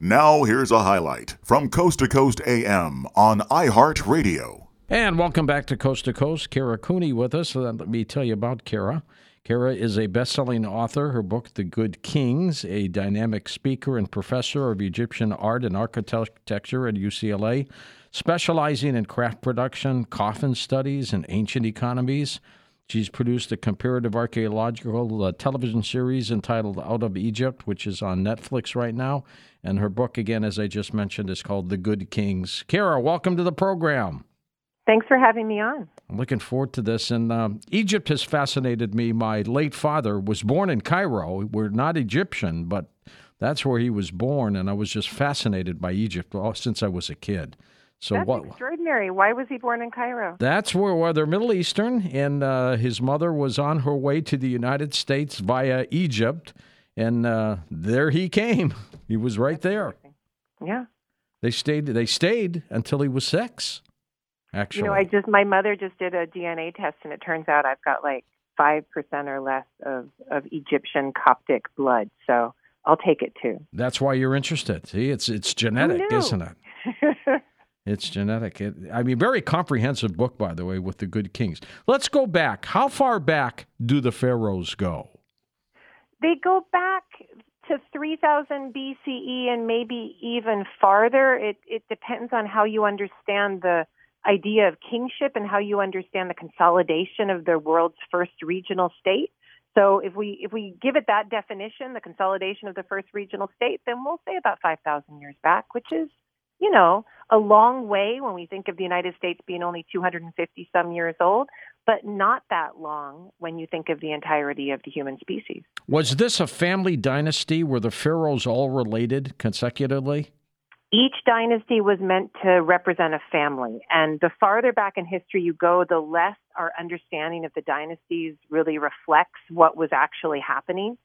Now, here's a highlight from Coast to Coast AM on iHeartRadio. And welcome back to Coast to Coast. Kara Cooney with us. Uh, let me tell you about Kara. Kara is a best selling author. Her book, The Good Kings, a dynamic speaker and professor of Egyptian art and architecture at UCLA, specializing in craft production, coffin studies, and ancient economies. She's produced a comparative archaeological uh, television series entitled Out of Egypt, which is on Netflix right now. And her book, again, as I just mentioned, is called The Good Kings. Kara, welcome to the program. Thanks for having me on. I'm looking forward to this. And um, Egypt has fascinated me. My late father was born in Cairo. We're not Egyptian, but that's where he was born. And I was just fascinated by Egypt since I was a kid. So that's what, extraordinary. Why was he born in Cairo? That's where well, they're Middle Eastern, and uh, his mother was on her way to the United States via Egypt, and uh, there he came. He was right that's there. Yeah. They stayed. They stayed until he was six. Actually, you know, I just my mother just did a DNA test, and it turns out I've got like five percent or less of of Egyptian Coptic blood. So I'll take it too. That's why you're interested. See, it's it's genetic, isn't it? It's genetic. It, I mean, very comprehensive book, by the way, with the good kings. Let's go back. How far back do the pharaohs go? They go back to 3000 BCE and maybe even farther. It it depends on how you understand the idea of kingship and how you understand the consolidation of the world's first regional state. So if we if we give it that definition, the consolidation of the first regional state, then we'll say about 5,000 years back, which is, you know, a long way when we think of the United States being only 250 some years old, but not that long when you think of the entirety of the human species. Was this a family dynasty? Were the pharaohs all related consecutively? each dynasty was meant to represent a family. And the farther back in history you go, the less our understanding of the dynasties really reflects what was actually happening.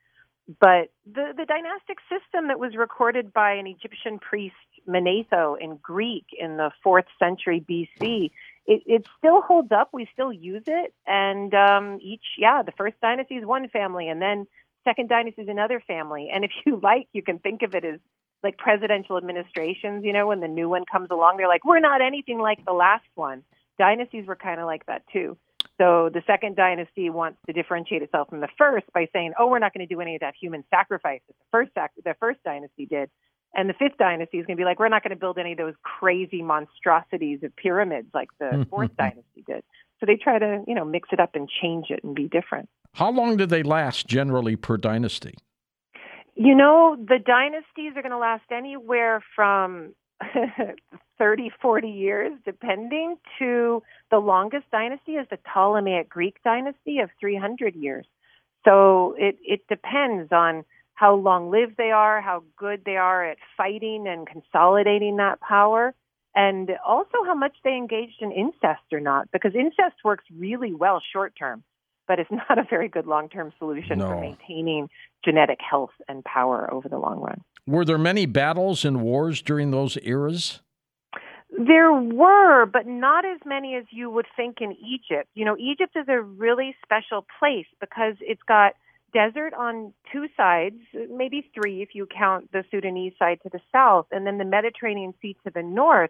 But the, the dynastic system that was recorded by an Egyptian priest, Manetho, in Greek in the fourth century BC, it, it still holds up. We still use it. And um, each, yeah, the first dynasty is one family, and then second dynasty is another family. And if you like, you can think of it as like presidential administrations, you know, when the new one comes along, they're like, we're not anything like the last one. Dynasties were kind of like that too. So the second dynasty wants to differentiate itself from the first by saying, "Oh, we're not going to do any of that human sacrifice that the first the first dynasty did." And the fifth dynasty is going to be like, "We're not going to build any of those crazy monstrosities of pyramids like the fourth dynasty did." So they try to, you know, mix it up and change it and be different. How long do they last generally per dynasty? You know, the dynasties are going to last anywhere from 30, 40 years, depending, to the longest dynasty is the Ptolemaic Greek dynasty of 300 years. So it, it depends on how long lived they are, how good they are at fighting and consolidating that power, and also how much they engaged in incest or not, because incest works really well short term but it's not a very good long term solution no. for maintaining genetic health and power over the long run. Were there many battles and wars during those eras? There were, but not as many as you would think in Egypt. You know, Egypt is a really special place because it's got desert on two sides, maybe three if you count the Sudanese side to the south, and then the Mediterranean Sea to the north.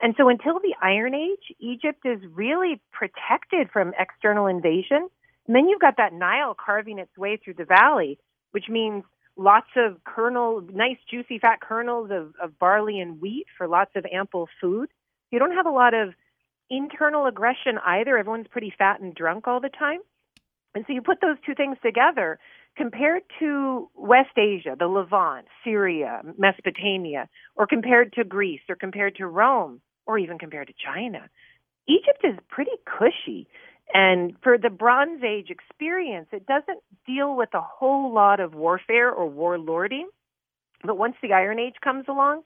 And so until the Iron Age, Egypt is really protected from external invasion. And then you've got that Nile carving its way through the valley, which means lots of kernel, nice juicy fat kernels of, of barley and wheat for lots of ample food. You don't have a lot of internal aggression either. Everyone's pretty fat and drunk all the time. And so you put those two things together, compared to West Asia, the Levant, Syria, Mesopotamia, or compared to Greece, or compared to Rome, or even compared to China, Egypt is pretty cushy. And for the Bronze Age experience, it doesn't deal with a whole lot of warfare or warlording. But once the Iron Age comes along,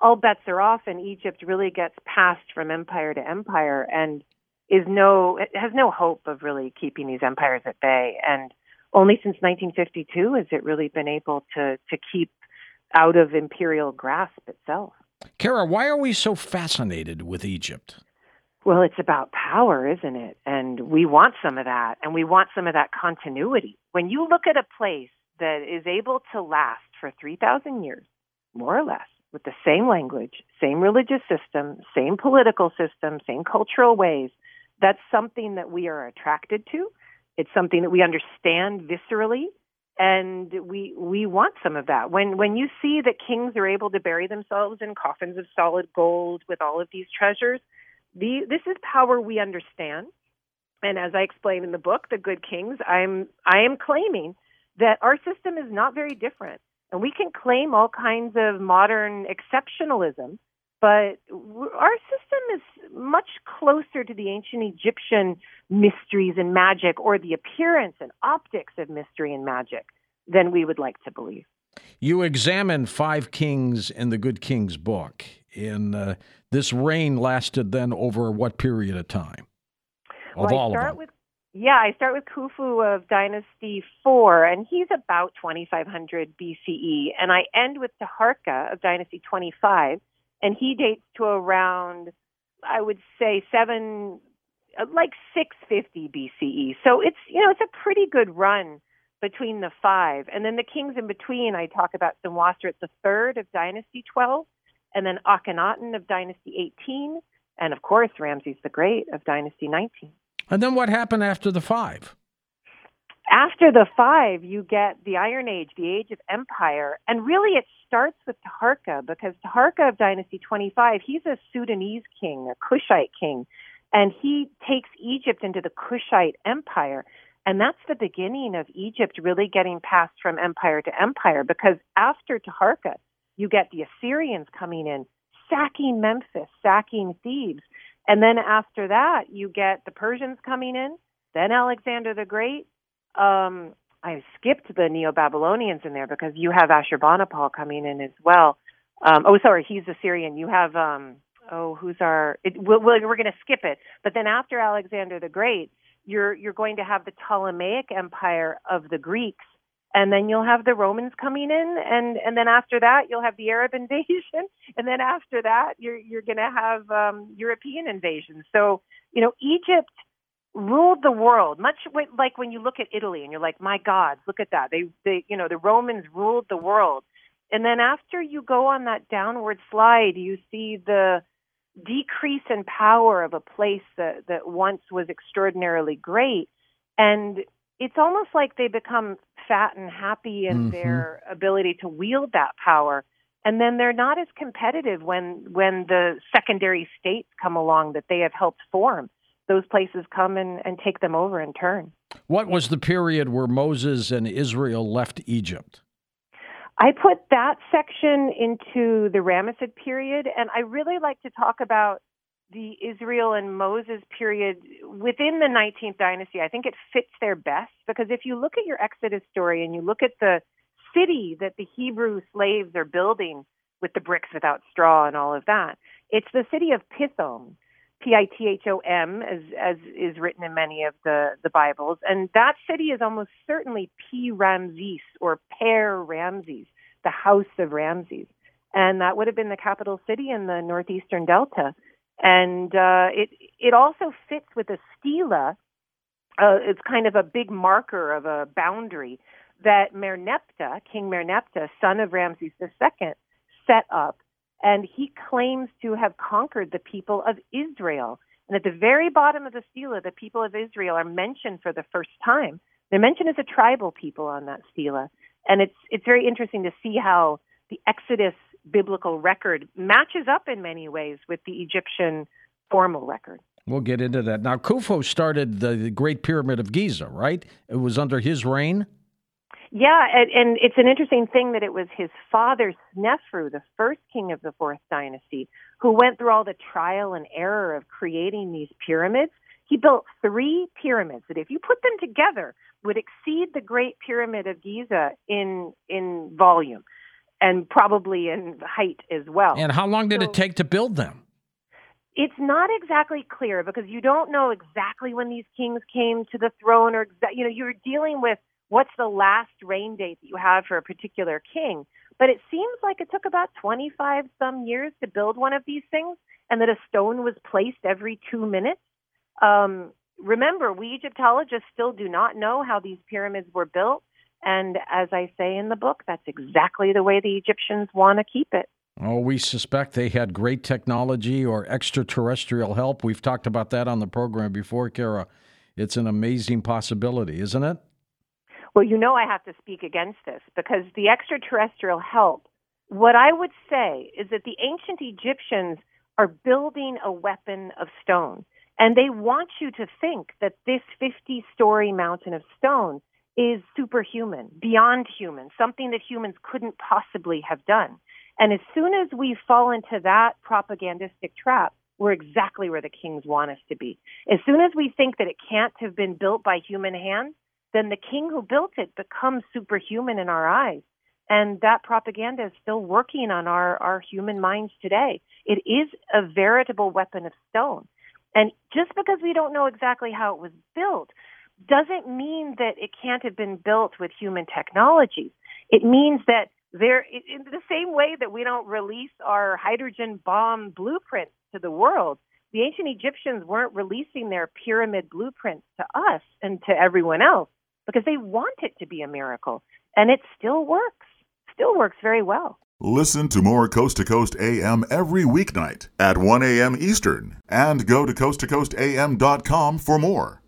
all bets are off, and Egypt really gets passed from empire to empire and is no it has no hope of really keeping these empires at bay. And only since 1952 has it really been able to to keep out of imperial grasp itself. Kara, why are we so fascinated with Egypt? Well, it's about power, isn't it? And we want some of that, and we want some of that continuity. When you look at a place that is able to last for 3,000 years, more or less, with the same language, same religious system, same political system, same cultural ways. That's something that we are attracted to. It's something that we understand viscerally and we we want some of that. When when you see that kings are able to bury themselves in coffins of solid gold with all of these treasures, the, this is power we understand. And as I explain in the book, The Good Kings, I'm I am claiming that our system is not very different. And we can claim all kinds of modern exceptionalism, but our system is much closer to the ancient Egyptian mysteries and magic or the appearance and optics of mystery and magic than we would like to believe. You examine five kings in the Good Kings book. In uh, this reign lasted then over what period of time? Of well, I start with yeah, I start with Khufu of Dynasty 4, and he's about 2500 BCE. And I end with Taharka of Dynasty 25, and he dates to around, I would say, 7, uh, like 650 BCE. So it's, you know, it's a pretty good run between the five. And then the kings in between, I talk about Senwosret the third of Dynasty 12, and then Akhenaten of Dynasty 18, and of course Ramses the Great of Dynasty 19. And then what happened after the five? After the five, you get the Iron Age, the Age of Empire, and really it starts with Taharka because Taharka of Dynasty 25, he's a Sudanese king, a Kushite king, and he takes Egypt into the Kushite Empire. And that's the beginning of Egypt really getting passed from empire to empire because after Taharka, you get the Assyrians coming in, sacking Memphis, sacking Thebes. And then after that, you get the Persians coming in, then Alexander the Great. Um, I skipped the Neo Babylonians in there because you have Ashurbanipal coming in as well. Um, oh, sorry, he's Assyrian. You have, um, oh, who's our? It, we'll, we're going to skip it. But then after Alexander the Great, you're you're going to have the Ptolemaic Empire of the Greeks and then you'll have the Romans coming in, and and then after that you'll have the Arab invasion, and then after that you're you're going to have um, European invasion. So you know Egypt ruled the world much like when you look at Italy and you're like, my God, look at that. They they you know the Romans ruled the world, and then after you go on that downward slide, you see the decrease in power of a place that that once was extraordinarily great and it's almost like they become fat and happy in mm-hmm. their ability to wield that power. And then they're not as competitive when when the secondary states come along that they have helped form. Those places come and, and take them over in turn. What was the period where moses and israel left egypt? I put that section into the ramesside period and i really like to talk about the Israel and Moses period within the 19th dynasty, I think it fits there best because if you look at your Exodus story and you look at the city that the Hebrew slaves are building with the bricks without straw and all of that, it's the city of Pithom, P-I-T-H-O-M, as as is written in many of the the Bibles, and that city is almost certainly P Ramses or Per Ramses, the house of Ramses, and that would have been the capital city in the northeastern Delta and uh, it it also fits with a stela. Uh, it's kind of a big marker of a boundary that Merneptah, King Merneptah, son of Ramses II, set up, and he claims to have conquered the people of Israel. And at the very bottom of the stela, the people of Israel are mentioned for the first time. They're mentioned as a tribal people on that stela, and it's it's very interesting to see how the Exodus biblical record matches up in many ways with the Egyptian formal record. We'll get into that. Now, Khufu started the Great Pyramid of Giza, right? It was under his reign? Yeah, and, and it's an interesting thing that it was his father, Snefru, the first king of the fourth dynasty, who went through all the trial and error of creating these pyramids. He built three pyramids that, if you put them together, would exceed the Great Pyramid of Giza in in volume and probably in height as well. And how long did so, it take to build them? It's not exactly clear because you don't know exactly when these kings came to the throne, or you know you're dealing with what's the last reign date that you have for a particular king. But it seems like it took about 25 some years to build one of these things, and that a stone was placed every two minutes. Um, remember, we Egyptologists still do not know how these pyramids were built. And as I say in the book, that's exactly the way the Egyptians want to keep it. Oh, we suspect they had great technology or extraterrestrial help. We've talked about that on the program before, Kara. It's an amazing possibility, isn't it? Well, you know, I have to speak against this because the extraterrestrial help, what I would say is that the ancient Egyptians are building a weapon of stone. And they want you to think that this 50 story mountain of stone is superhuman, beyond human, something that humans couldn't possibly have done. And as soon as we fall into that propagandistic trap, we're exactly where the kings want us to be. As soon as we think that it can't have been built by human hands, then the king who built it becomes superhuman in our eyes. And that propaganda is still working on our, our human minds today. It is a veritable weapon of stone. And just because we don't know exactly how it was built doesn't mean that it can't have been built with human technologies. It means that there, in the same way that we don't release our hydrogen bomb blueprints to the world, the ancient Egyptians weren't releasing their pyramid blueprints to us and to everyone else because they want it to be a miracle. And it still works, still works very well. Listen to more Coast to Coast AM every weeknight at 1 a.m. Eastern and go to coasttocoastam.com for more.